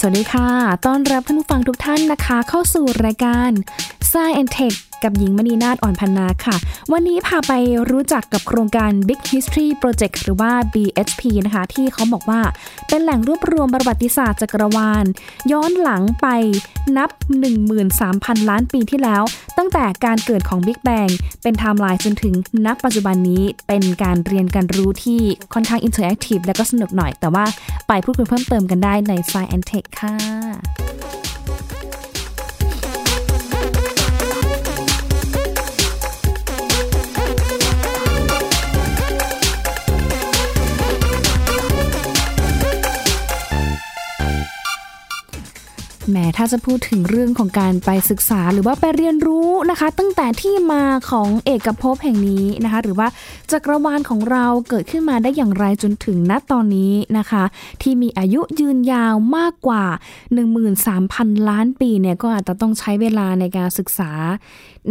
สวัสดีค่ะ ต้อนรับท่านผู้ฟังทุกท่านนะคะ เข้าสู่รายการ Science Tech กับหญิงมณีนาฏอ่อนพันนาค่ะ วันนี้พาไปรู้จักกับโครงการ Big History Project หรือว่า BHP นะคะ ที่เขาบอกว่าเป็นแหล่งรวบรวมประวัติศาสตร์จักรวาล ย้อนหลังไปนับ 13,000 ล้านปีที่แล้ว ตั้งแต่การเกิดของ Big Bang เป็นไทม์ไลน์จนถึงนับปัจจุบันนี้เป็นการเรียนการรู้ที่ค่อนข้าง interactive และก็สนุกหน่อย แต่ว่าไปพูดคุยเพิ่มเติมกันได้ใน Science Tech ค่ะ แม้ถ้าจะพูดถึงเรื่องของการไปศึกษาหรือว่าไปเรียนรู้นะคะ ตั้งแต่ที่มาของเอกภพแห่งนี้นะคะ หรือว่าจักรวาลของเราเกิดขึ้นมาได้อย่างไรจนถึงณตอนนี้นะคะ ที่มีอายุยืนยาวมากกว่า 13,000 ล้านปีเนี่ยก็อาจจะต้องใช้เวลาในการศึกษา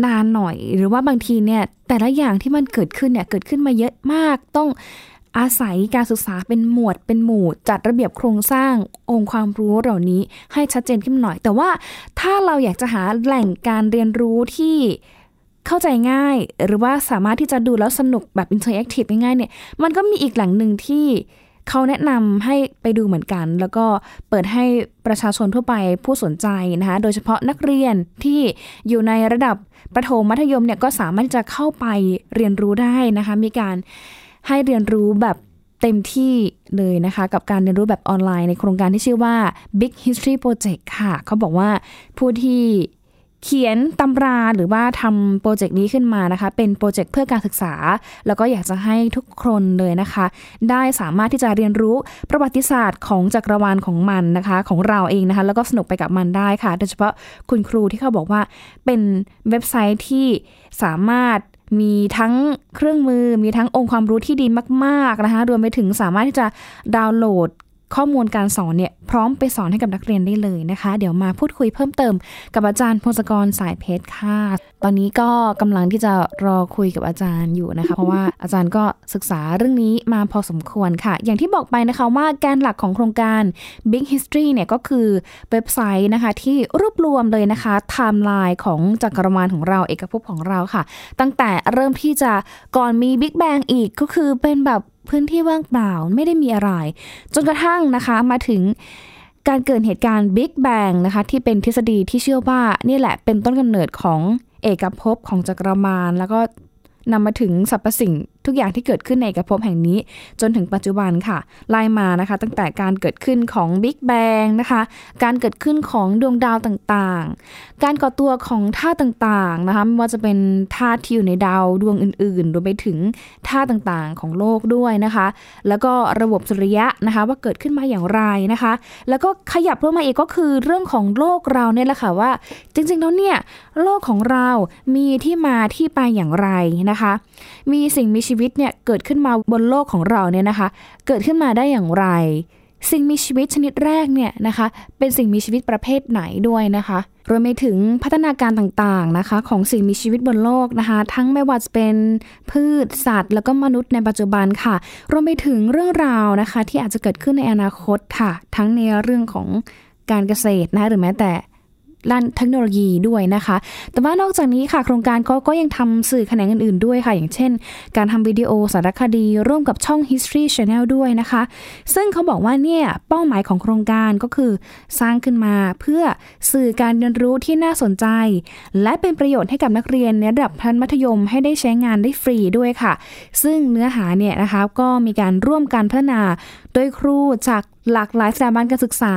นานหน่อย หรือว่าบางทีเนี่ยแต่ละอย่างที่มันเกิดขึ้นเนี่ยเกิดขึ้นมาเยอะมากต้อง อาศัยการศึกษาเป็นหมวดเป็นหมู่ จัดระเบียบโครงสร้างองค์ความรู้เหล่านี้ให้ชัดเจนขึ้นหน่อย แต่ว่าถ้าเราอยากจะหาแหล่งการเรียนรู้ที่เข้าใจง่าย หรือว่าสามารถที่จะดูแล้วสนุกแบบ interactive ง่ายๆเนี่ยมันก็มีอีกแหล่งหนึ่งที่เขาแนะนำให้ไปดูเหมือนกัน แล้วก็เปิดให้ประชาชนทั่วไปผู้สนใจนะคะโดยเฉพาะนักเรียนที่อยู่ในระดับประถมมัธยมเนี่ยก็สามารถจะเข้าไปเรียนรู้ได้นะคะมีการ ให้เรียนรู้แบบเต็มที่เลยนะคะ กับการเรียนรู้แบบออนไลน์ในโครงการที่ชื่อว่า Big History Project ค่ะ เขาบอกว่าผู้ที่เขียนตำราหรือว่าทำโปรเจกต์นี้ขึ้นมานะคะ เป็นโปรเจกต์เพื่อการศึกษา แล้วก็อยากจะให้ทุกคนเลยนะคะ ได้สามารถที่จะเรียนรู้ประวัติศาสตร์ของจักรวาลของมันนะคะ ของเราเองนะคะ แล้วก็สนุกไปกับมันได้ค่ะ โดยเฉพาะคุณครูที่เขาบอกว่าเป็นเว็บไซต์ที่สามารถ มีทั้งเครื่องมือ มีทั้งองค์ความรู้ที่ดีมาก ๆนะคะ รวมไปถึงสามารถที่จะดาวน์โหลด ข้อมูลการสอนเนี่ยพร้อมไปสอนให้กับนักเรียนได้เลยนะคะ เดี๋ยวมาพูดคุยเพิ่มเติม กับอาจารย์พงศกรสายเพชรค่ะ ตอนนี้ก็กำลังที่จะรอคุยกับอาจารย์อยู่นะคะ เพราะว่าอาจารย์ก็ศึกษาเรื่องนี้มาพอสมควรค่ะ อย่างที่บอกไปนะคะว่าแกนหลักของโครงการ Big History เนี่ยก็คือเว็บไซต์นะคะที่รวบรวมเลยนะคะไทม์ไลน์ของจักรวาลของเราเอกภพของเราค่ะ ตั้งแต่เริ่มที่จะก่อนมี Big Bang อีกก็คือเป็นแบบ พื้นที่ว่างเปล่าไม่ได้มีอะไร จนกระทั่งนะคะมาถึงการเกิดเหตุการณ์บิ๊กแบงนะคะที่เป็นทฤษฎีที่เชื่อว่านี่แหละเป็นต้นกำเนิดของเอกภพของจักรวาลแล้วก็นำมาถึงสรรพสิ่ง ทุกอย่างที่เกิดขึ้นในเอกภพแห่งนี้ จนถึงปัจจุบันค่ะไล่มานะคะ ตั้งแต่การเกิดขึ้นของบิ๊กแบงนะคะ การเกิดขึ้นของดวงดาวต่างๆ การก่อตัวของธาตุต่างๆนะคะไม่ว่าจะเป็นธาตุที่อยู่ในดาวดวงอื่นๆรวมไปถึงธาตุต่างๆของโลกด้วยนะคะ แล้วก็ระบบสุริยะนะคะ ว่าเกิดขึ้นมาอย่างไรนะคะ แล้วก็ขยับลงมาอีกก็คือเรื่องของโลกเราเนี่ยแหละค่ะว่า จริงๆแล้วเนี่ยโลกของเรามีที่มาที่ไปอย่างไรนะคะ มีสิ่งมีชีวิตเนี่ยเกิดขึ้นมาบนโลกของเราเนี่ยนะคะ เกิดขึ้นมาได้อย่างไร สิ่งมีชีวิตชนิดแรกเนี่ยนะคะ เป็นสิ่งมีชีวิตประเภทไหนด้วยนะคะรวมไปถึงพัฒนาการต่างๆนะคะของสิ่งมีชีวิตบนโลกนะคะ ทั้งไม่ว่าจะเป็นพืชสัตว์ แล้วก็มนุษย์ในปัจจุบันค่ะ รวมไปถึงเรื่องราวนะคะ ที่อาจจะเกิดขึ้นในอนาคตค่ะ ทั้งในเรื่องของการเกษตรนะหรือแม้แต่ ด้านเทคโนโลยีด้วยนะคะ แต่ว่านอกจากนี้ค่ะ โครงการก็ก็ยังทำสื่อแขนงอื่นๆด้วยค่ะ อย่างเช่น การทำวิดีโอสารคดี ร่วมกับช่อง History Channel ด้วยนะคะ ซึ่งเขาบอกว่าเนี่ยเป้าหมายของโครงการก็คือ สร้างขึ้นมาเพื่อสื่อการเรียนรู้ที่น่าสนใจ และเป็นประโยชน์ให้กับนักเรียนในระดับชั้นมัธยมให้ได้ใช้งานได้ฟรีด้วยค่ะ ซึ่งเนื้อหาเนี่ยนะคะก็มีการร่วมกันพัฒนาโดยครูจาก หลากหลายสถาบันการศึกษา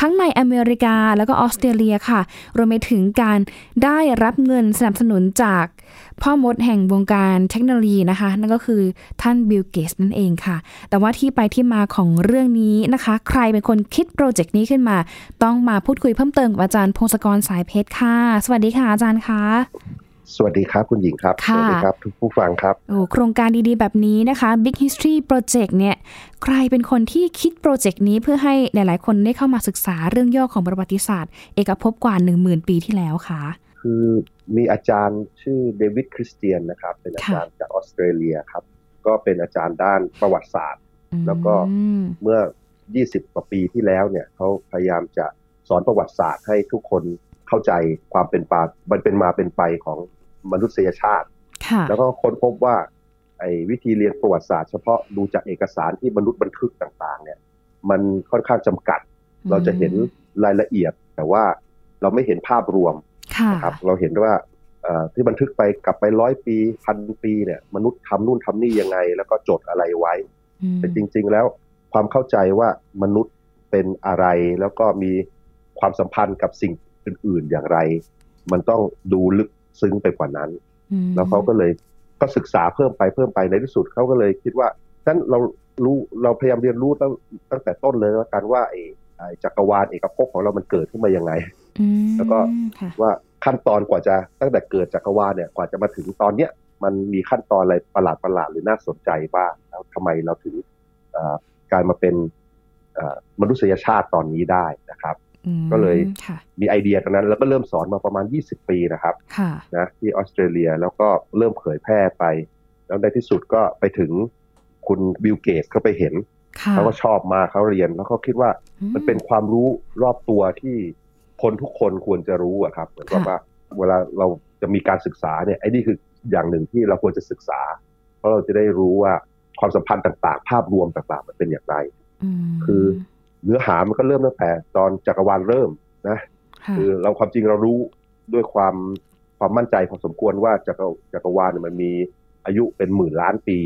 ทั้งในอเมริกาแล้วก็ออสเตรเลียค่ะ รวมไปถึงการได้รับเงินสนับสนุนจากพ่อมดแห่งวงการเทคโนโลยีนะคะ นั่นก็คือท่านบิลเกตส์นั่นเองค่ะ แต่ว่าที่ไปที่มาของเรื่องนี้นะคะ ใครเป็นคนคิดโปรเจกต์นี้ขึ้นมา ต้องมาพูดคุยเพิ่มเติมกับอาจารย์พงศกรสายเพชรค่ะ สวัสดีค่ะอาจารย์คะ สวัสดีครับ คุณหญิงครับ สวัสดีครับ ทุกผู้ฟังครับโอ้โครงการดีๆ แบบนี้นะคะ Big History Project เนี่ย ใครเป็นคนที่คิดโปรเจกต์นี้เพื่อให้หลาย ๆ คนได้เข้ามาศึกษาเรื่องย่อของประวัติศาสตร์ เอกภพกว่า 1 0,000 ปีที่แล้วค่ะ คือมีอาจารย์ชื่อเดวิดคริสเตียนนะครับ เป็นอาจารย์จากออสเตรเลียครับ ก็เป็นอาจารย์ด้านประวัติศาสตร์ แล้วก็เมื่อ 20 กว่าปีที่แล้วเนี่ยเขาพยายามจะสอนประวัติศาสตร์ให้ทุกคนเข้าใจความเป็นปามันเป็นมาเป็นไปของ มนุษยชาติค่ะแล้วก็ค้นพบว่าไอ้วิธีเรียนประวัติศาสตร์เฉพาะดูจากเอกสารที่มนุษย์บันทึกต่างๆ เนี่ย มันค่อนข้างจำกัด เราจะเห็นรายละเอียด แต่ว่าเราไม่เห็นภาพรวมค่ะนะครับเราเห็นว่าเอ่อที่บันทึกไปกลับไปร้อยปีพันปีเนี่ย มนุษย์ทำนู่นทำนี่ยังไง แล้วก็จดอะไรไว้อืมแต่จริง ๆ แล้วความเข้าใจว่ามนุษย์เป็นอะไรแล้วก็มีความสัมพันธ์กับสิ่งอื่น ๆ อย่างไร มันต้องดูลึก ซึ้งไปกว่านั้นอืมแล้วเขาก็เลยก็ศึกษาเพิ่มไปเพิ่มไปในที่สุดเขาก็เลยคิดว่าฉะนั้นเรารู้เราพยายามเรียนรู้ตั้งตั้งแต่ต้นเลยว่ากันว่าไอ้ไอ้จักรวาลเอกภพของเรามันเกิดขึ้นมายังไงอืมแล้วก็ค่ะว่าขั้นตอนกว่าจะตั้งแต่เกิดจักรวาลเนี่ยกว่าจะมาถึงตอนเนี้ยมันมีขั้นตอนอะไรประหลาดประหลาดๆหรือน่าสนใจบ้างแล้วทำไมเราถึงเอ่อกลายมาเป็นเอ่อมนุษยชาติตอนนี้ได้นะครับอืม ก็เลยค่ะมีไอเดียตรงนั้น แล้วก็เริ่มสอนมาประมาณ 20 ปีนะครับค่ะนะที่ออสเตรเลียแล้วก็เริ่มเผยแพร่ไป แล้วในที่สุดก็ไปถึงคุณบิลเกตเขาไปเห็นค่ะเขาก็ชอบมากเขาเรียนแล้วเขาคิดว่ามันเป็นความรู้รอบตัวที่คนทุกคนควรจะรู้อะครับเหมือนกับว่าเวลาเราจะมีการศึกษาเนี่ยไอ้นี่คืออย่างหนึ่งที่เราควรจะศึกษา เพราะเราจะได้รู้ว่าความสัมพันธ์ต่างๆ ภาพรวมต่างๆ มันเป็นอย่างไรมคือ เนื้อหามันก็เริ่มตั้งแต่ตอนจักรวาลเริ่มนะค่ะคือเราความจริงเรารู้ด้วยความความมั่นใจพอสมควรว่าจักรจักรวาลเนี่ยมันมีอายุเป็นหมื่นล้านปี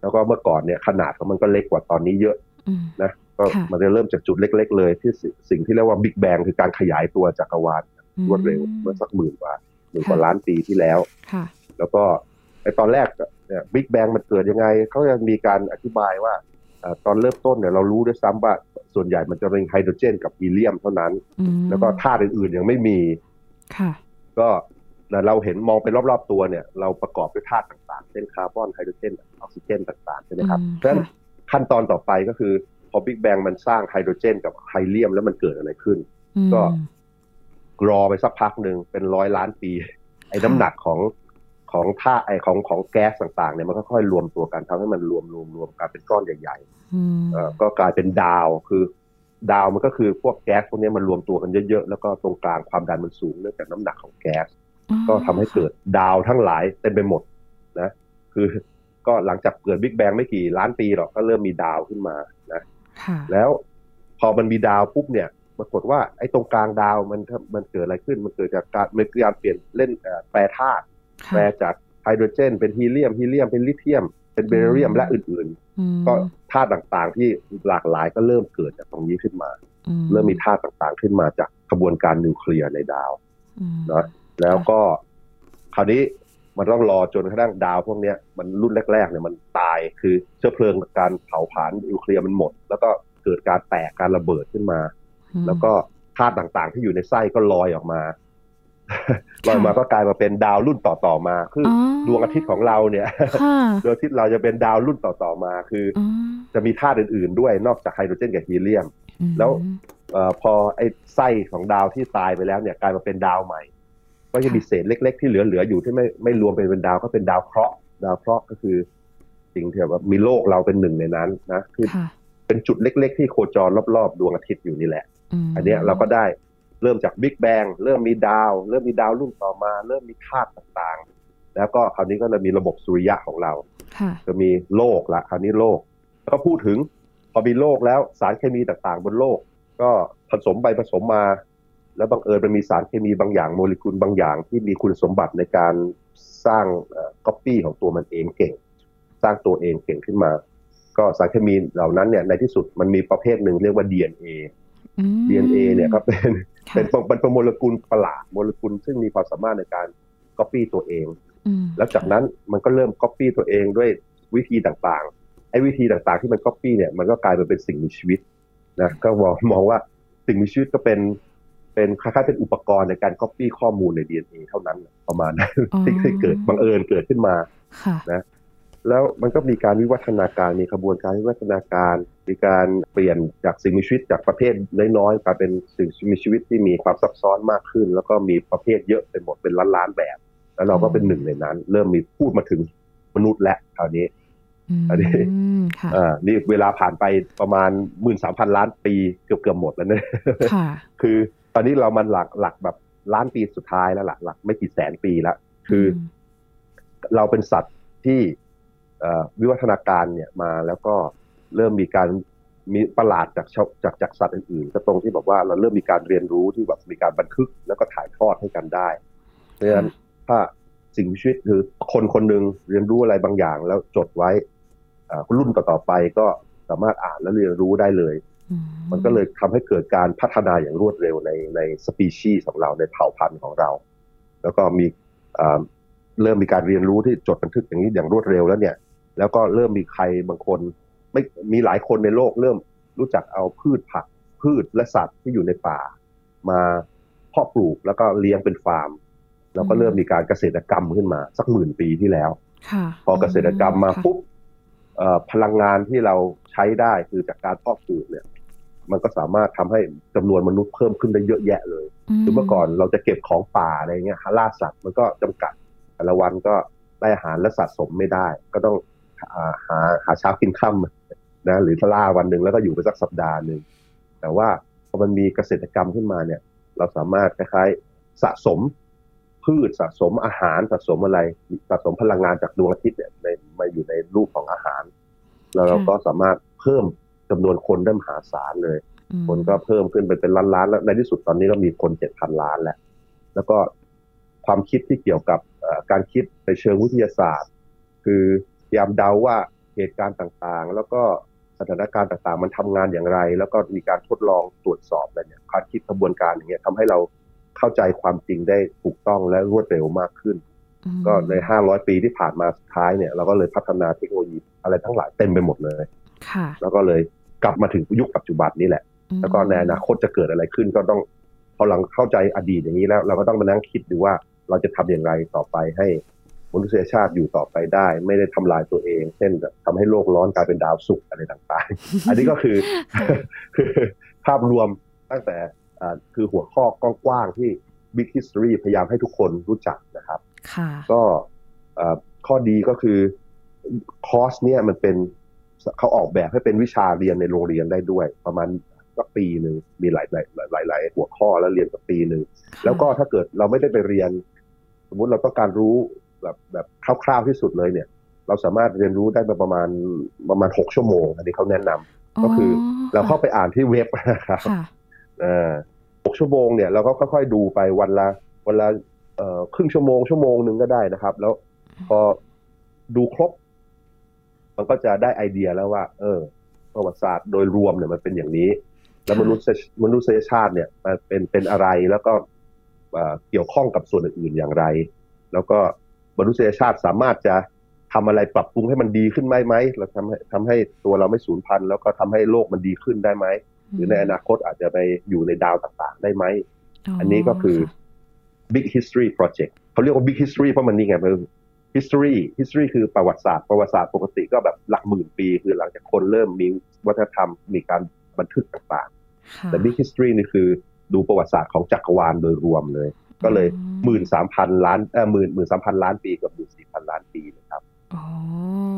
แล้วก็เมื่อก่อนเนี่ยขนาดของมันก็เล็กกว่าตอนนี้เยอะอืมนะก็ค่ะมันจะเริ่มจากจุดเล็ก ๆ เลยที่สิสิ่งที่เรียกว่าบิ๊กแบงคือการขยายตัวจักรวาลรวดเร็วเมื่อสักหมื่นกว่าหมื่นกว่าล้านปีที่แล้วค่ะแล้วก็ไอตอนแรกเนี่ยบิ๊กแบงมันเกิดยังไงเขาจะมีการอธิบายว่าเอ่อตอนเริ่มต้นเนี่ยเรารู้ด้วยซ้ำว่า ส่วนใหญ่มันจะเป็นไฮโดรเจนกับฮีเลียมเท่านั้นอืมแล้วก็ธาตุอื่นๆยังไม่มีค่ะ ก็แต่เราเห็นมองไปรอบๆตัวเนี่ย เราประกอบด้วยธาตุต่างๆเช่นคาร์บอนไฮโดรเจนออกซิเจนต่างๆใช่ไหมครับอืมเพราะฉะนั้นค่ะขั้นตอนต่อไปก็คือ พอบิ๊กแบงมันสร้างไฮโดรเจนกับฮีเลียมแล้วมันเกิดอะไรขึ้นอืมก็รอไปสักพักหนึ่งเป็นร้อยล้านปี ไอ้ค่ะน้ำหนักของ ของธาตุไอ้ของของแก๊สต่างๆเนี่ยมันก็ค่อยรวมตัวกันทำให้มันรวมรวมรวมกันเป็นก้อนใหญ่อืมๆเอ่อก็กลายเป็นดาวคือ ดาวมันก็คือพวกแก๊สพวกนี้มันรวมตัวกันเยอะๆแล้วก็ตรงกลางความดันมันสูงเนื่องจากน้ำหนักของแก๊สก็ทำให้เกิดดาวทั้งหลายเต็มไปหมดนะคือก็หลังจากเกิดบิ๊กแบงไม่กี่ล้านปีหรอกก็เริ่มมีดาวขึ้นมานะค่ะแล้วพอมันมีดาวปุ๊บเนี่ยปรากฏว่าไอ้ตรงกลางดาวมันมันเกิดอะไรขึ้น มันเกิดจากการมันเกิดการเปลี่ยนเล่นเอ่อแปรธาตุ แปรค่ะจากไฮโดรเจน เป็นฮีเลียมฮีเลียมเป็นลิเธียม เป็นเบริเยมและอื่นอืๆก็ธาตุต่างๆที่หลากหลายก็เริ่มเกิดจากตรงนี้ขึ้นมาอืเริ่มมีธาตุต่างๆขึ้นมาจากกระบวนการนิวเคลียร์ในดาวอืมเนอะแล้วก็คราวนี้มันต้องรอจนกระทั่งดาวพวกเนี้ยมันรุ่นแรกๆเนี่ยมันตายคือเชื้อเพลิงการเผาผลาญนิวเคลียร์มันหมด แล้วก็เกิดการแตกการระเบิดขึ้นมาอืมแล้วก็ธาตุต่างๆ ที่อยู่ในไส้ก็ลอยออกมา ลอยมาก็กลายมาเป็นดาวรุ่นต่อๆมา คือออดวงอาทิตย์ของเราเนี่ยค่ะดวงอาทิตย์เราจะเป็นดาวรุ่นต่อๆมา คืออ๋อจะมีธาตุอื่นๆด้วยนอกจากไฮโดรเจนกับฮีเลียมอืมแล้วเออพอไอ้ไส้ของดาวที่ตายไปแล้วเนี่ยกลายมาเป็นดาวใหม่ ก็จะมีเศษเล็ก ๆ ที่เหลือๆอยู่ที่ไม่ไม่รวมเป็นเป็นดาวก็เป็นดาวเคราะห์ดาวเคราะห์ก็คือสิ่งที่แบบว่ามีโลกเราเป็นหนึ่งในนั้นนะคือค่ะเป็นจุดเล็ก ๆ ที่โคจรรอบๆดวงอาทิตย์อยู่นี่แหละมอันเนี้ยเราก็ได้ เริ่มจากบิ๊กแบงเริ่มมีดาว เริ่มมีดาวรุ่นต่อมา เริ่มมีธาตุต่างๆ แล้วก็คราวนี้ก็เลยมีระบบสุริยะของเราค่ะจะมีโลกละคราวนี้โลกแล้วก็พูดถึงพอมีโลกแล้วสารเคมีต่างๆ บนโลก ก็ผสมไปผสมมา แล้วบังเอิญมันมีสารเคมีบางอย่างโมเลกุลบางอย่าง ที่มีคุณสมบัติในการสร้างก๊อปปี้ของตัวมันเองเก่ง สร้างตัวเองเก่งขึ้นมา ก็สารเคมีเหล่านั้นเนี่ยในที่สุดมันมีประเภทหนึ่งเรียกว่า DNA อืม DNA เนี่ยก็เป็นค่ะ เป็นเป็นเป็นโมเลกุลประหลาดโมเลกุลซึ่งมีความสามารถในการก๊อปปี้ตัวเองอืมแล้วจากนั้นมันก็เริ่มก๊อปปี้ตัวเองด้วยวิธีต่างๆ ไอ้วิธีต่างๆที่มันก๊อปปี้เนี่ยมันก็กลายมาเป็นสิ่งมีชีวิตนะก็มองมองว่าสิ่งมีชีวิตก็เป็นเป็นคล้ายๆเป็นอุปกรณ์ในการก๊อปปี้ข้อมูลใน DNA เท่านั้นประมาณนั้นอ๋อที่ที่เกิดบังเอิญเกิดขึ้นมาค่ะ แล้วมันก็มีการวิวัฒนาการมีขบวนการวิวัฒนาการ มีการเปลี่ยนจากสิ่งมีชีวิตจากประเภทน้อยๆกลายเป็นสิ่งมีชีวิตที่มีความซับซ้อนมากขึ้น แล้วก็มีประเภทเยอะเป็นหมดเป็นล้านๆแบบ แล้วเราก็เป็นหนึ่งในนั้น เริ่มมีพูดมาถึงมนุษย์และคราวนี้อันนี้อ่านี่เวลาผ่านไปประมาณหมื่นสามพันล้านปีเกือบเกือบหมดแล้วเนี่ยคือตอนนี้เรามันหลักหลักแบบล้านปีสุดท้ายแล้วหลักหลักไม่กี่แสนปีแล้วคือ เราเป็นสัตว์ที่ วิวัฒนาการเนี่ยมาแล้วก็เริ่มมีการมีประหลาดจากจากจากสัตว์อื่นๆก็ตรงที่บอกว่าเราเริ่มมีการเรียนรู้ที่แบบมีการบันทึกแล้วก็ถ่ายทอดให้กันได้เพราะฉะนั้นถ้าสิ่งมีชีวิตคือคนคนหนึ่งเรียนรู้อะไรบางอย่างแล้วจดไว้รุ่นต่อๆไปก็สามารถอ่านและเรียนรู้ได้เลย มันก็เลยทำให้เกิดการพัฒนาอย่างรวดเร็วในในสปีชีส์ของเราในเผ่าพันธุ์ของเรา แล้วก็มีเริ่มมีการเรียนรู้ที่จดบันทึกอย่างนี้อย่างรวดเร็วแล้วเนี่ย แล้วก็เริ่มมีใครบางคน ไม่มีหลายคนในโลกเริ่มรู้จักเอาพืชผัก พืชและสัตว์ที่อยู่ในป่า มาเพาะปลูกแล้วก็เลี้ยงเป็นฟาร์ม แล้วก็เริ่มมีการเกษตรกรรมขึ้นมา สักหมื่นปีที่แล้วพอเกษตรกรรมมาปุ๊บพลังงานที่เราใช้ได้คือจากการเพาะปลูกเนี่ย มันก็สามารถทำให้จำนวนมนุษย์เพิ่มขึ้นได้เยอะแยะเลยคือเมื่อก่อนเราจะเก็บของป่าอะไรเงี้ยหาล่าสัตว์มันก็จำกัดแต่ละวันก็ได้อาหารและสะสมไม่ได้ ก็ต้อง หาหาเช้ากินค่ำนะหรือทล่าวันหนึ่งแล้วก็อยู่ไปสักสัปดาห์หนึ่งแต่ว่าพอมันมีเกษตรกรรมขึ้นมาเนี่ย เราสามารถคล้ายๆสะสมพืชสะสมอาหารสะสมอะไรสะสมพลังงานจากดวงอาทิตย์เนี่ยในมาอยู่ในรูปของอาหาร แล้วเราก็สามารถเพิ่มจำนวนคนได้มหาศาลเลย คนก็เพิ่มขึ้นไปเป็นล้านล้านแล้วในที่สุดตอนนี้ก็มีคนเจ็ดพันล้านแล้ว แล้วก็ความคิดที่เกี่ยวกับการคิดในเชิงวิทยาศาสตร์ คือพ ยายามเดาว่าเหตุการณ์ต่างๆ แล้วก็สถานการณ์ต่างๆ มันทำงานอย่างไร แล้วก็มีการทดลองตรวจสอบอะไรเนี่ยการคิดกระบวนการอย่างเงี้ยทำให้เราเข้าใจความจริงได้ถูกต้องและรวดเร็วมากขึ้น ก็ในห้าร้อยปีที่ผ่านมาสุดท้ายเนี่ย เราก็เลยพัฒนาเทคโนโลยีอะไรทั้งหลายเต็มไปหมดเลย แล้วก็เลยกลับมาถึงยุคปัจจุบันนี้แหละ แล้วก็ในอนาคตจะเกิดอะไรขึ้นก็ต้องพอหลังเข้าใจอดีตอย่างนี้แล้ว เราก็ต้องมานั่งคิดดูว่าเราจะทำอย่างไรต่อไปให้ มนุษยชาติอยู่ต่อไปได้ ไม่ได้ทำลายตัวเอง เช่นทำให้โลกร้อนกลายเป็นดาวศุกร์อะไรต่างๆ อันนี้ก็คือคือภาพรวมตั้งแต่คือหัวข้อกว้างๆที่ Big History พยายามให้ทุกคนรู้จักนะครับก็ข้อดีก็คือคอร์สเนี่ยมันเป็นเขาออกแบบให้เป็นวิชาเรียนในโรงเรียนได้ด้วย ประมาณสักปีหนึ่งมีหลายหลายหลายหลายหัวข้อแล้วเรียนสักปีหนึ่งแล้วก็ถ้าเกิดเราไม่ได้ไปเรียน สมมุติเราต้องการรู้ แบบแบบคร่าวๆที่สุดเลยเนี่ย เราสามารถเรียนรู้ได้ประมาณประมาณหกชั่วโมง อันนี้เขาแนะนำก็คือเราเข้าไปอ่านที่เว็บนะครับหกชั่วโมงเนี่ยเราก็ค่อยๆดูไปวันละวันละเอ่อครึ่งชั่วโมงชั่วโมงหนึ่งก็ได้นะครับ แล้วพอดูครบ มันก็จะได้ไอเดียแล้วว่า เออ ประวัติศาสตร์โดยรวมเนี่ยมันเป็นอย่างนี้ แล้วมนุษยมนุษยชาติเนี่ยมันเป็นเป็นอะไรแล้วก็เกี่ยวข้องกับส่วนอื่นๆอย่างไร แล้วก็ มนุษยชาติสามารถจะทำอะไรปรับปรุงให้มันดีขึ้นไหมไหมเราทำให้ทำให้ตัวเราไม่สูญพันธุ์แล้วก็ทำให้โลกมันดีขึ้นได้ไหมหรือในอนาคตอาจจะไปอยู่ในดาวต่างๆ ได้ไหมอันนี้ก็คือ Big History Project เขาเรียกว่า Big History เพราะมันนี่ไงมัน history history คือประวัติศาสตร์ประวัติศาสตร์ปกติก็แบบหลักหมื่นปี คือหลังจากคนเริ่มมีวัฒนธรรมมีการบันทึกต่างๆ แต่ Big History นี่คือดูประวัติศาสตร์ของจักรวาลโดยรวมเลย ก็เลยหมื่นสามพันล้านเออหมื่นหมื่นสามพันล้านปีกับหมื่นสี่พันล้านปีนะครับอ๋อ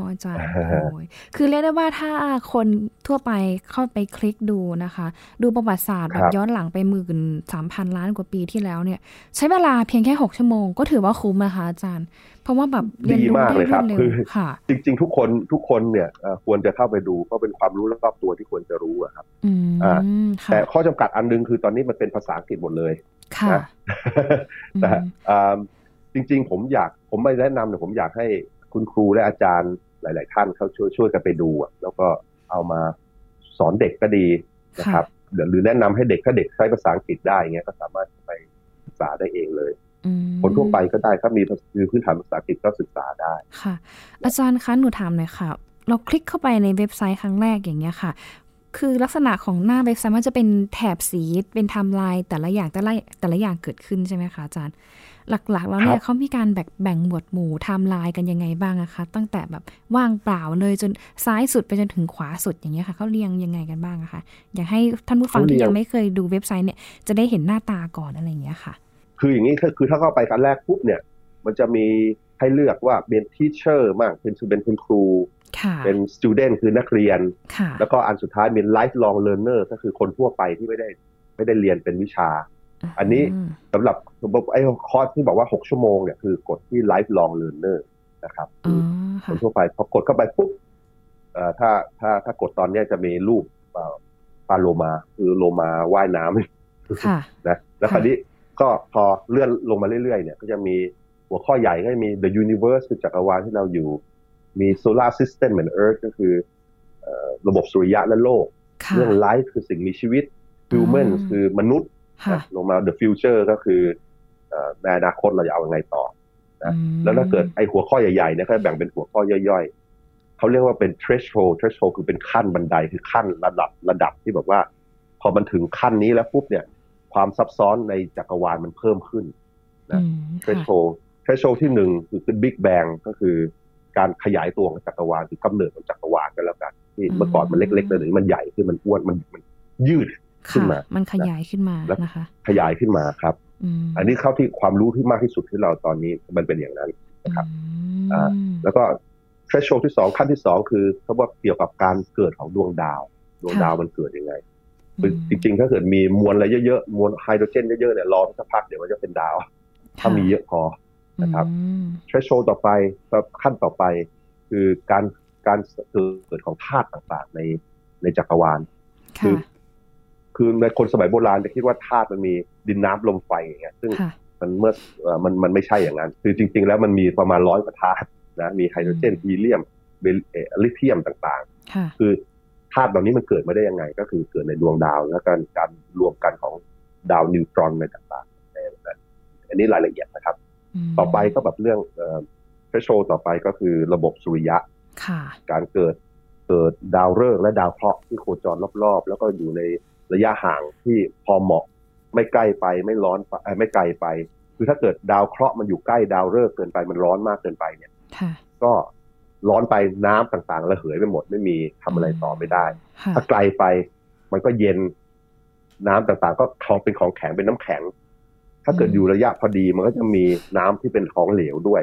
อาจารย์โอ้ยคือเรียกได้ว่าถ้าคนทั่วไปเข้าไปคลิกดูนะคะ ดูประวัติศาสตร์แบบย้อนหลังไปหมื่นสามพันล้านกว่าปีที่แล้วเนี่ย ใช้เวลาเพียงแค่หกชั่วโมงก็ถือว่าคุ้มนะคะอาจารย์ เพราะว่าแบบเรียนรู้ได้รวดเร็วค่ะ จริง ๆ ทุกคนทุกคนเนี่ยควรจะเข้าไปดูเพราะเป็นความรู้รอบตัวที่ควรจะรู้อะครับอ่าแต่ข้อจำกัดอันนึงคือตอนนี้มันเป็นภาษาอังกฤษหมดเลย ค่ะแต่จริงๆ ผมอยากผมไม่แนะนำแต่ผมอยากให้คุณครูและอาจารย์หลาย ๆ ท่านเขาช่วยช่วยกันไปดูแล้วก็เอามาสอนเด็กก็ดีนะครับหรือแนะนำให้เด็กถ้าเด็กใช้ภาษาอังกฤษได้เงี้ยก็สามารถไปศึกษาได้เองเลยคนทั่วไปก็ได้ถ้ามีมีพื้นฐานภาษาอังกฤษก็ศึกษาได้ค่ะ อาจารย์คะหนูถามหน่อยค่ะ เราคลิกเข้าไปในเว็บไซต์ครั้งแรกอย่างเงี้ยค่ะ คือลักษณะของหน้าเว็บไซต์มันจะเป็นแถบสีเป็นไทม์ไลน์แต่ละอย่างแต่ละแต่ละอย่างเกิดขึ้นใช่ไหมคะอาจารย์ หลักๆ แล้วเนี่ยเขามีการแบ่งแบ่งหมวดหมู่ไทม์ไลน์กันยังไงบ้างอะคะ ตั้งแต่แบบว่างเปล่าเลยจนซ้ายสุดไปจนถึงขวาสุดอย่างเงี้ยค่ะเขาเรียงยังไงกันบ้างอะคะอยากให้ท่านผู้ฟังที่ยังไม่เคยดูเว็บไซต์เนี่ยจะได้เห็นหน้าตาก่อนอะไรอย่างเงี้ยค่ะ คืออย่างนี้คือถ้าเข้าไปครั้งแรกปุ๊บเนี่ย มันจะมี ให้เลือกว่าเป็น teacher มากเป็นเป็นคุณครูค่ะเป็น student คือนักเรียนค่ะแล้วก็อันสุดท้ายเป็น lifelong learner ก็คือคนทั่วไปที่ไม่ได้ไม่ได้เรียนเป็นวิชา อันนี้มสำหรับไอ้คอร์สที่บอกว่า 6 ชั่วโมงเนี่ยคือกดที่ lifelong learner นะครับอ๋อคค่ะนทั่วไปพอกดเข้าไปปุ๊บเอ่อถ้าถ้าถ้ากดตอนเนี้ยจะมีรูปเอ่อปลาโลมา คือโลมาว่ายน้ำค่ะนะแล้วคราวนี้ก็พอเลื่อนลงมาเรื่อยๆเนี่ย ก็จะมี หัวข้อใหญ่ก็จะมี the universe คือจักรวาลที่เราอยู่ มี solar system เหมือน earth ก็คือเอ่อระบบสุริยะและโลกค่ะเรื่อง life คือสิ่งมีชีวิต human อืมคือมนุษย์ค่ะนะลงมา the future ก็คือเอ่อในอนาคตเราจะเอายังไงต่อนะอืมแล้วถ้าเกิดไอหัวข้อใหญ่ๆเนี่ยก็แบ่งเป็นหัวข้อย่อยๆ เขาเรียกว่าเป็น threshold threshold คือเป็นขั้นบันไดคือขั้นระดับระดับที่แบบว่า พอมันถึงขั้นนี้แล้วปุ๊บเนี่ย ความซับซ้อนในจักรวาลมันเพิ่มขึ้นนะอื มค่ะ threshold threshold ที่หนึ่งคือคือ big bang ก็คือการขยายตัวของจักรวาลคือกำเนิดของจักรวาลกันแล้วกันที่เมื่อก่อนมันเล็กๆแต่เดี๋ยวนี้มันใหญ่ขึ้นมันอ้วนมันมันยืดขึ้นมาค่ะมันขยายขึ้นมาแล้วนะคะ ขยายขึ้นมาครับมอันนี้เข้าที่ความรู้ที่มากที่สุดที่เราตอนนี้มันเป็นอย่างนั้นนะครับอืมอ่าแล้วก็ threshold ที่สองขั้นที่สองคือเขาบอกเกี่ยวกับการเกิดของดวงดาว ดวงดาวมันเกิดยังไงคือจริงๆ ถ้าเกิดมีมวลอะไรเยอะๆ มวลไฮโดรเจนเยอะๆ เนี่ยรอสักพักเดี๋ยวมันจะเป็นดาว ถ้ามีเยอะพอ นะครับอืม threshold ต่อไปขั้นต่อไป คือการการเกิดของธาตุต่างๆ ในในจักรวาลคืค่ะอคือในคนสมัยโบราณจะคิดว่าธาตุมันมีดินน้ำลมไฟอย่างเงี้ยซึ่งค่ะมันเมื่อเอ่อมันมันไม่ใช่อย่างนั้น คือจริง ๆ แล้วมันมีประมาณร้อยกว่าธาตุนะมีไฮโดรเจนอืมฮีเลียมเบลเอ่อลิเธียมต่างค่ะๆคือธาตุเหล่านี้มันเกิดมาได้ยังไง ก็คือเกิดในดวงดาวแล้วการการรวมกันของดาวนิวตรอนอะไรต่างๆในนั้นอันนี้รายละเอียดนะครับม ต่อไปก็แบบเรื่องเอ่อ threshold ต่อไปก็คือระบบสุริยะค่ะการเกิดเกิดดาวฤกษ์และดาวเคราะห์ที่โคจรรอบๆ แล้วก็อยู่ในระยะห่างที่พอเหมาะ ไม่ใกล้ไปไม่ร้อนไปเอ่อไม่ไกลไป คือถ้าเกิดดาวเคราะห์มันอยู่ใกล้ดาวฤกษ์เกินไปมันร้อนมากเกินไปเนี่ยค่ะก็ร้อนไปน้ำต่างๆระเหยไปหมดไม่มีทำอะไรต่อไม่ได้ค่ะถ้าไกลไปมันก็เย็นน้ำต่างๆ ก็ของเป็นของแข็งเป็นน้ำแข็ง ถ้าเกิดอยู่ระยะพอดีมันก็จะมีน้ำที่เป็นของเหลวด้วย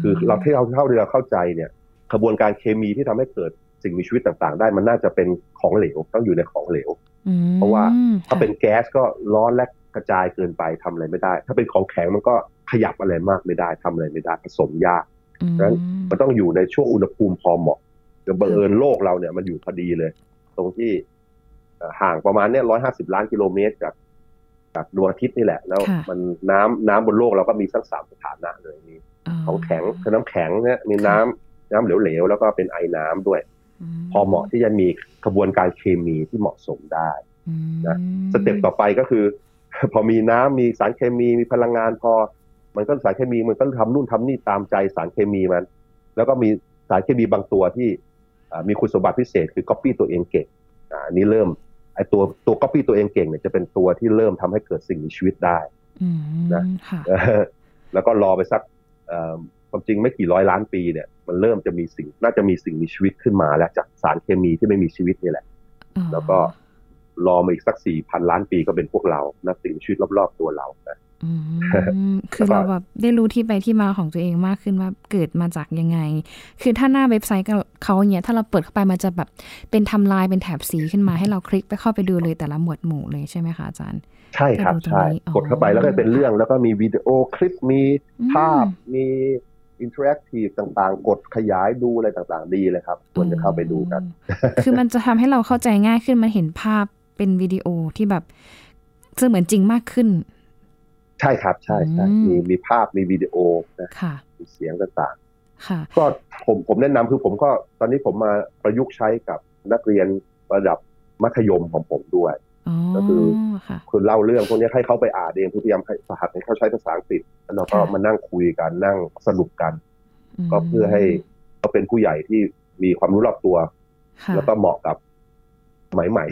คือเราที่เราเท่าที่เราเข้าใจเนี่ยกระบวนการเคมีที่ทำให้เกิดสิ่งมีชีวิตต่างๆ ได้มันน่าจะเป็นของเหลวต้องอยู่ในของเหลวอืมเพราะว่าถ้าค่ะเป็นแก๊สก็ร้อนและกระจายเกินไปทำอะไรไม่ได้ ถ้าเป็นของแข็งมันก็ขยับอะไรมากไม่ได้ทำอะไรไม่ได้ผสมยากอืมงั้นมันต้องอยู่ในช่วงอุณหภูมิพอเหมาะเดี๋ยวบังเอิญโลกเราเนี่ยมันอยู่พอดีเลย ตรงที่เอ่อห่างประมาณเนี่ยร้อยห้าสิบล้านกิโลเมตรจาก จากดวงอาทิตย์นี่แหละ แล้วค่ะมันน้ำน้ำบนโลกเราก็มีสักสามสถานะเลยมีของแข็งคือน้ำแข็งเนี่ยมีน้ำน้ำเหลวๆแล้วก็เป็นไอน้ำด้วยมพอเหมาะที่จะมีกระบวนการเคมีที่เหมาะสมได้อืมนะstep ต่อไปก็คือ พอมีน้ำมีสารเคมีมีพลังงานพอ มันก็สารเคมีมันก็ทำนู่นทำนี่ตามใจสารเคมีมัน แล้วก็มีสารเคมีบางตัวที่อ่ามีคุณสมบัติพิเศษคือก๊อปปี้ตัวเองเก่งอ่าอันนี้เริ่ม ไอตัวตัวก๊อปปี้ตัวเองเก่งเนี่ยจะเป็นตัวที่เริ่มทำให้เกิดสิ่งมีชีวิตได้อืมนะค่ะเออแล้วก็รอไปสักเอ่อความจริงไม่กี่ร้อยล้านปีเนี่ยมันเริ่มจะมีสิ่งน่าจะมีสิ่งมีชีวิตขึ้นมาแล้วจากสารเคมีที่ไม่มีชีวิตนี่แหละอ๋อแล้วก็รอมาอีกสักสี่พันล้านปีก็เป็นพวกเรานะสิ่งมีชีวิตรอบๆตัวเรานะอืม คือแล้วก็เราแบบได้รู้ที่ไปที่มาของตัวเองมากขึ้นว่าเกิดมาจากยังไง คือถ้าหน้าเว็บไซต์เขาเนี่ยถ้าเราเปิดเข้าไปมันจะแบบเป็นทำลายเป็นแถบสีขึ้นมาให้เราคลิกไปเข้าไปดูเลยแต่ละหมวดหมู่เลยใช่ไหมคะอาจารย์ ใช่ครับก็ดูตรงใช่นี้อ๋อกดเข้าไปแล้วก็เป็นเรื่องแล้วก็มีวิดีโอคลิปมีภาพอืมมี interactive ต่างๆ กดขยายดูอะไรต่างๆ ดีเลยครับควรจะเข้าไปดูกัน คือมันจะทำให้เราเข้าใจง่ายขึ้นมันเห็นภาพเป็นวิดีโอที่แบบเสมือนจริงมากขึ้น ใช่ครับใช่ใช่อืมมีมีภาพมีวิดีโอนะค่ะมีเสียงต่างค่ะๆก็ผมผมแนะนำคือผมก็ตอนนี้ผมมาประยุกต์ใช้กับนักเรียนระดับมัธยมของผมด้วยอ๋อก็คือค่ะคือเล่าเรื่องพวกนี้ให้เขาไปอ่านเองคือพยายามให้สหัสให้เขาใช้ภาษาอังกฤษแล้วเราก็ค่ะมานั่งคุยกันนั่งสรุปกันมก็เพื่อให้เขาเป็นผู้ใหญ่ที่มีความรู้รอบตัวค่ะแล้วก็เหมาะกับส มัยใหม่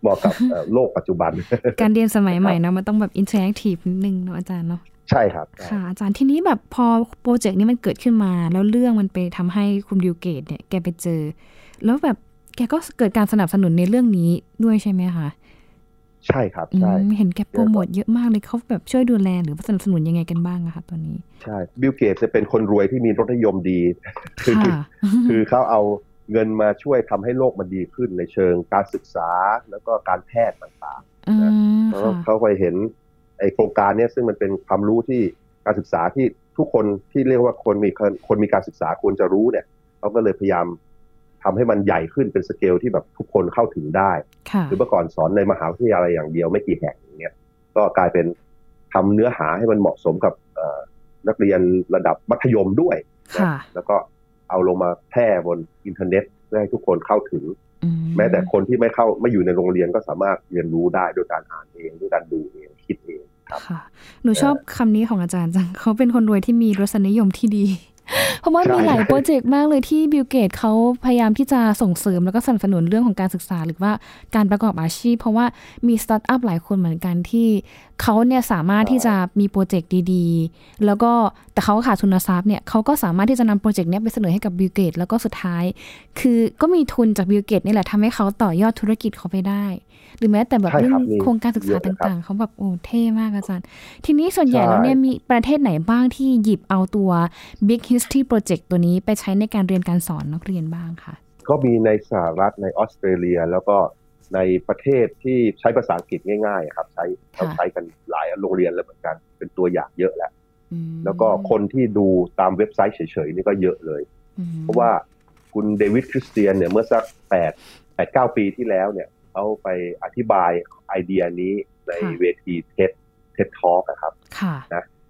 เหมาะกับเอ่อโลกปัจจุบัน การเรียนสมัยใหม่เนอะมันต้องแบบ interactive นิดนึงเนอะอาจารย์เนาะใช่ครับค่ะอาจารย์ทีนี้แบบพอ project นี้มันเกิดขึ้นมา แล้วเรื่องมันไปทำให้คุณ Bill Gates เนี่ยแกไปเจอ แล้วแบบแกก็เกิดการสนับสนุนในเรื่องนี้ด้วยใช่ไหมคะใช่ครับใช่อืมเห็นแกโปรโมทเยอะมากเลยเขาแบบช่วยดูแลหรือว่าสนับสนุนยังไงกันบ้างอะคะตัวนี้ ใช่ Bill Gates จะเป็นคนรวยที่มีรสนิยมดี คือค่ะคือเขาเอา เงินมาช่วยทำให้โลกมันดีขึ้นในเชิงการศึกษาแล้วก็การแพทย์ต่างอืมๆแล้วค่ะเขาไปเห็นไอโครงการเนี้ยซึ่งมันเป็นความรู้ที่การศึกษาที่ทุกคนที่เรียกว่าคนมีคนมีการศึกษาควรจะรู้เนี่ยเขาก็เลยพยายามทำให้มันใหญ่ขึ้นเป็นสเกลที่แบบทุกคนเข้าถึงได้ค่ะคือเมื่อก่อนสอนในมหาวิทยาลัยอย่างเดียวไม่กี่แห่งอย่างเงี้ยก็กลายเป็นทำเนื้อหาให้มันเหมาะสมกับเอ่อนักเรียนระดับมัธยมด้วยนะค่ะแล้วก็ เอาลงมาแพร่บนอินเทอร์เน็ตเพื่อให้ทุกคนเข้าถึงอืแม้แต่คนที่ไม่เข้าไม่อยู่ในโรงเรียนก็สามารถเรียนรู้ได้ด้วยการอ่านเองด้วยการดูเองคิดเองครับค่ะ หนูชอบคำนี้ของอาจารย์จังเขาเป็นคนรวยที่มีรสนิยมที่ดี เพราะว่าใช่มีหลาย project มากเลยที่ Bill Gates เขาพยายามที่จะส่งเสริมแล้วก็สนับสนุนเรื่องของการศึกษาหรือว่าการประกอบอาชีพ เพราะว่ามีสตาร์ทอัพหลายคนเหมือนกันที่เขาเนี่ยสามารถที่จะมี project ดีๆ แล้วก็แต่เขาขาดทุนทรัพย์เนี่ยเขาก็สามารถที่จะนำ project เนี้ยไปเสนอให้กับ Bill Gates แล้วก็สุดท้าย คือก็มีทุนจาก Bill Gates นี่แหละทำให้เขาต่อยอดธุรกิจเขาไปได้ หรือแม้แต่แบบใช่เรื่คอรังบมีโครงการศึกษาเยอะตนะครับ่างๆเขาแบบโอ้เท่มากอาจารย์ ทีนี้ส่วนใหญ่ใช่แล้วเนี่ยมีประเทศไหนบ้างที่หยิบเอาตัว Big History Project ตัวนี้ไปใช้ในการเรียนการสอนนักเรียนบ้างคะก็มีในสหรัฐในออสเตรเลีย แล้วก็ในประเทศที่ใช้ภาษาอังกฤษง่ายๆครับ ใช้เขาใช้กันหลายโรงเรียนแล้วเหมือนกัน เป็นตัวอย่างเยอะแหละอืมแล้วก็คนที่ดูตามเว็บไซต์เฉยๆนี่ก็เยอะเลยอืมเพราะว่าคุณ David Christian เนี่ยเมื่อสักแปดแปดเก้าปีที่แล้วเนี่ยเขาไปอธิบายไอเดียนี้ในเวที TED TED Talk ครับค่ะ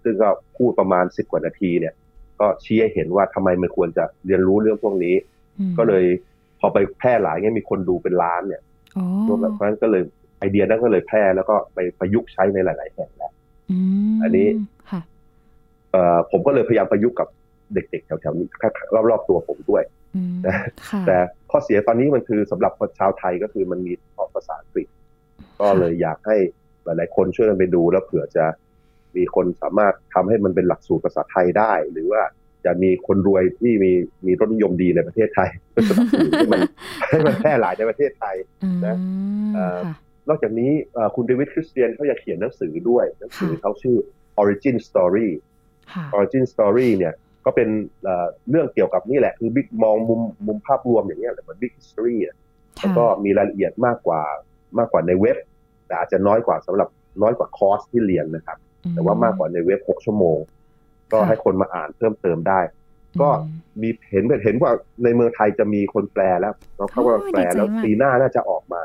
ซึ่งก็พูดประมาณสิบกว่านาทีเนี่ย ก็ชี้ให้เห็นว่าทำไมมันควรจะเรียนรู้เรื่องพวกนี้อืมก็เลยพอไปแพร่หลายเนี่ยมีคนดูเป็นล้านเนี่ยอ๋อเพราะฉะนั้นก็เลยไอเดียนั้นก็เลยแพร่แล้วก็ไปประยุกต์ใช้ในหลาย ๆ แห่งแล้วมอันนี้ค่ะเอ่อผมก็เลยพยายามประยุกต์กับเด็ก ๆ แถว ๆ นี้รอบ ๆ ตัวผมด้วยอืมนะค่ะแต่ข้อเสียตอนนี้มันคือสำหรับคนชาวไทยก็คือมันมีภาษาอังกฤษ ก็เลยอยากให้หลาย ๆ คนช่วยกันไปดูแล้วเผื่อจะ มีคนสามารถทำให้มันเป็นหลักสูตรภาษาไทยได้ หรือว่าจะมีคนรวยที่มีมีรสนิยมดีในประเทศไทยเพื่อสนับสนุนให้มันให้มันแพร่หลายในประเทศไทยอืมนะเอ่อค่ะนอกจากนี้เอ่อคุณเดวิดคริสเตียนเขายังเขียนหนังสือด้วย หนังสือค่ะเขาชื่อ Origin Story ค่ะ Origin Story เนี่ยก็เป็นเอ่อเรื่องเกี่ยวกับนี่แหละ คือบิ๊กมองมุมมุมภาพรวมอย่างเงี้ยแหละเหมือน Big History อะแล้วก็มีรายละเอียดมากกว่ามากกว่าในเว็บ แต่อาจจะน้อยกว่าสำหรับน้อยกว่าคอร์สที่เรียนนะครับ แต่ว่ามากกว่าในเว็บ6ชั่วโมง ก็ให้คนมาอ่านเพิ่มเติมได้ ก็อืมมีเห็นเห็นว่าในเมืองไทยจะมีคนแปลแล้วเราเข้าว่าโอ้ยแปลแล้วดีใจมากปีหน้าน่าจะออกมา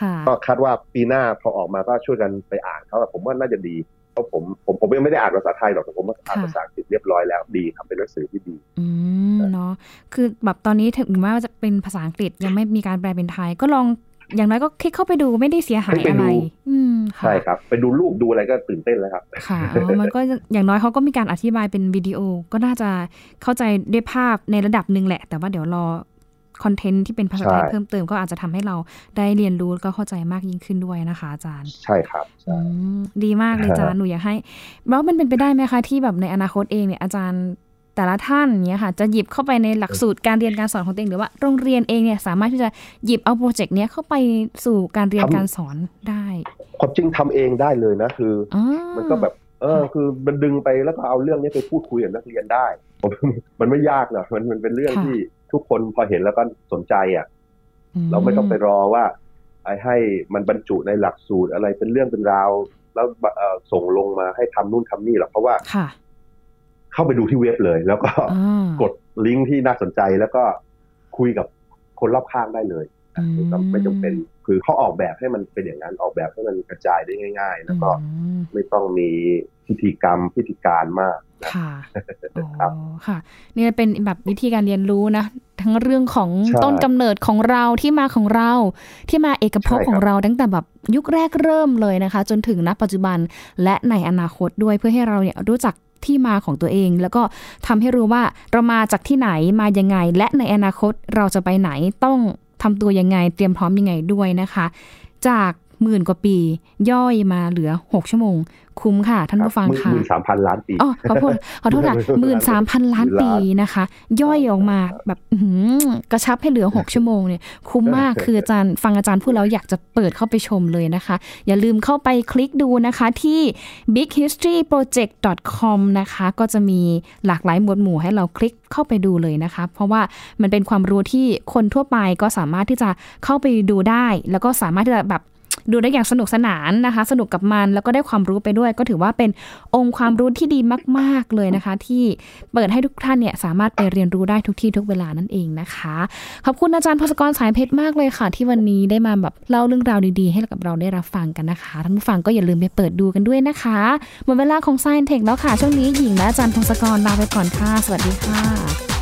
ค่ะก็คาดว่าปีหน้าพอออกมาก็ช่วยกันไปอ่านเขาผมว่าน่าจะดีเพราะผมผมผมยังไม่ได้อ่านภาษาไทยหรอกแต่ผมอ่านค่ะภาษาอังกฤษเรียบร้อยแล้วดีครับเป็นหนังสือที่ดีอืมเนาะคือแบบตอนนี้ถึงแม้ว่าจะเป็นภาษาอังกฤษยังไม่มีการแปลเป็นไทย ก็ลอง อย่างน้อยก็คลิกเข้าไปดูไม่ได้เสียหายไปอะดูไรอืมค่ะใช่ครับ ไปดูรูปดูอะไรก็ตื่นเต้นแล้วครับ ค่ะอ๋อมันก็อย่างน้อยเขาก็มีการอธิบายเป็นวิดีโอ ก็น่าจะเข้าใจด้วยภาพในระดับหนึ่งแหละ แต่ว่าเดี๋ยวรอคอนเทนต์ที่เป็นภาษาไทยใช่เพิ่มเติมก็อาจจะทำให้เราได้เรียนรู้แล้วก็เข้าใจมากยิ่งขึ้นด้วยนะคะ อาจารย์ ใช่ครับอืใช่มดีมากเลยอาจารย์หนูอยากให้แล้วมันเป็นไปได้ไหมคะที่แบบในอนาคตเองเนี่ยอาจารย์ แต่ละท่านเนี้ยค่ะจะหยิบเข้าไปในหลักสูตรการเรียนการสอนของตัวเองหรือว่าโรงเรียนเองเนี่ยสามารถที่จะหยิบเอาโปรเจกต์เนี้ยเข้าไปสู่การเรียนการสอนได้ความจริงทำเองได้เลยนะคืออ๋อมันก็แบบเออคือมันดึงไปแล้วก็เอาเรื่องนี้ไปพูดคุยกับนักเรียนได้ผมมันไม่ยากนะมันมันเป็นเรื่องที่ทุกคนพอเห็นแล้วก็สนใจอะ เราไม่ต้องไปรอว่าไอ้ให้มันบรรจุในหลักสูตรอะไรเป็นเรื่องเป็นราว แล้วเอ่อส่งลงมาให้ทำนู่นทำนี่หรอกเพราะว่าค่ะ เข้าไปดูที่เว็บเลย แล้วก็อ่ากดลิงก์ที่น่าสนใจแล้วก็คุยกับคนรอบข้างได้เลย อืมไม่จำไม่จำเป็นคือเขาออกแบบให้มันเป็นอย่างนั้นออกแบบให้มันกระจายได้ง่าย ๆ แล้วก็อืมไม่ต้องมีพิธีกรรมพิธีการมากนะค่ะครับอ๋อค่ะนี่เป็นแบบวิธีการเรียนรู้นะ ทั้งเรื่องของใช่ต้นกำเนิดของเราที่มาของเรา ที่มาเอกภพใช่ครับของเราตั้งแต่แบบยุคแรกเริ่มเลยนะคะ จนถึงณปัจจุบันและในอนาคตด้วยเพื่อให้เราเนี่ยรู้จักที่มาของตัวเอง แล้วก็ทำให้รู้ว่าเรามาจากที่ไหนมายังไง และในอนาคตเราจะไปไหนต้อง ทำตัวยังไง เตรียมพร้อมยังไงด้วยนะคะ จาก หมื่นกว่าปี ย่อยมาเหลือ6ชั่วโมง คุ้มค่ะ ท่านผู้ฟังค่ะหมื่นสามพันล้านปีอ๋อขอโทษขอโทษค่ะหมื่นสามพันล้านปีนะคะ ย่อยออกมาแบบกระชับให้เหลือ6ชั่วโมงเนี่ยคุ้มมากคืออาจารย์ฟังอาจารย์พูดแล้วอยากจะเปิดเข้าไปชมเลยนะคะ อย่าลืมเข้าไปคลิกดูนะคะที่ bighistoryproject.com นะคะ ก็จะมีหลากหลายหมวดหมู่ให้เราคลิกเข้าไปดูเลยนะคะ เพราะว่ามันเป็นความรู้ที่คนทั่วไปก็สามารถที่จะเข้าไปดูได้ แล้วก็สามารถที่จะแบบ ดูได้อย่างสนุกสนานนะคะ สนุกกับมันแล้วก็ได้ความรู้ไปด้วย ก็ถือว่าเป็นองค์ความรู้ที่ดีมาก ๆ เลยนะคะ ที่เปิดให้ทุกท่านเนี่ยสามารถไปเรียนรู้ได้ทุกที่ทุกเวลานั่นเองนะคะ ขอบคุณอาจารย์พศกรสายเพชรมากเลยค่ะ ที่วันนี้ได้มาแบบเล่าเรื่องราวดีๆ ให้กับเราได้รับฟังกันนะคะท่านผู้ฟังก็อย่าลืมไปเปิดดูกันด้วยนะคะหมดเวลาของ Science Tech แล้วค่ะช่วงนี้หญิงและอาจารย์พศกรลาไปก่อนค่ะ สวัสดีค่ะ